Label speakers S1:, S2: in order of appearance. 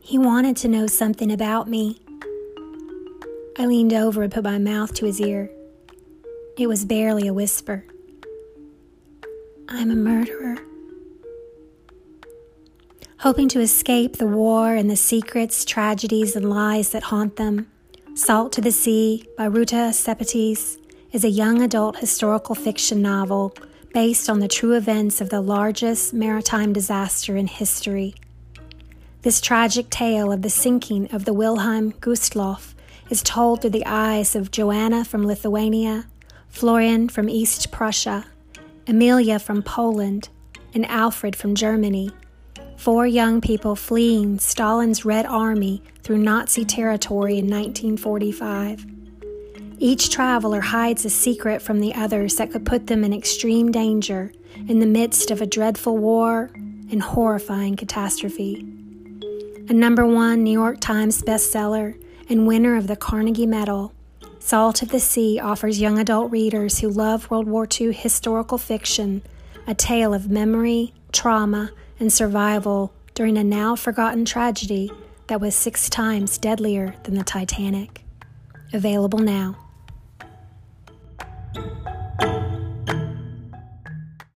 S1: He wanted to know something about me. I leaned over and put my mouth to his ear. It was barely a whisper. I'm a murderer. Hoping to escape the war and the secrets, tragedies, and lies that haunt them, Salt to the Sea by Ruta Sepetys is a young adult historical fiction novel based on the true events of the largest maritime disaster in history. This tragic tale of the sinking of the Wilhelm Gustloff is told through the eyes of Joana from Lithuania, Florian from East Prussia, Emilia from Poland, and Alfred from Germany. Four young people fleeing Stalin's Red Army through Nazi territory in 1945. Each traveler hides a secret from the others that could put them in extreme danger in the midst of a dreadful war and horrifying catastrophe. A number one New York Times bestseller and winner of the Carnegie Medal, Salt of the Sea offers young adult readers who love World War II historical fiction a tale of memory, trauma, and survival during a now forgotten tragedy that was six times deadlier than the Titanic. Available now.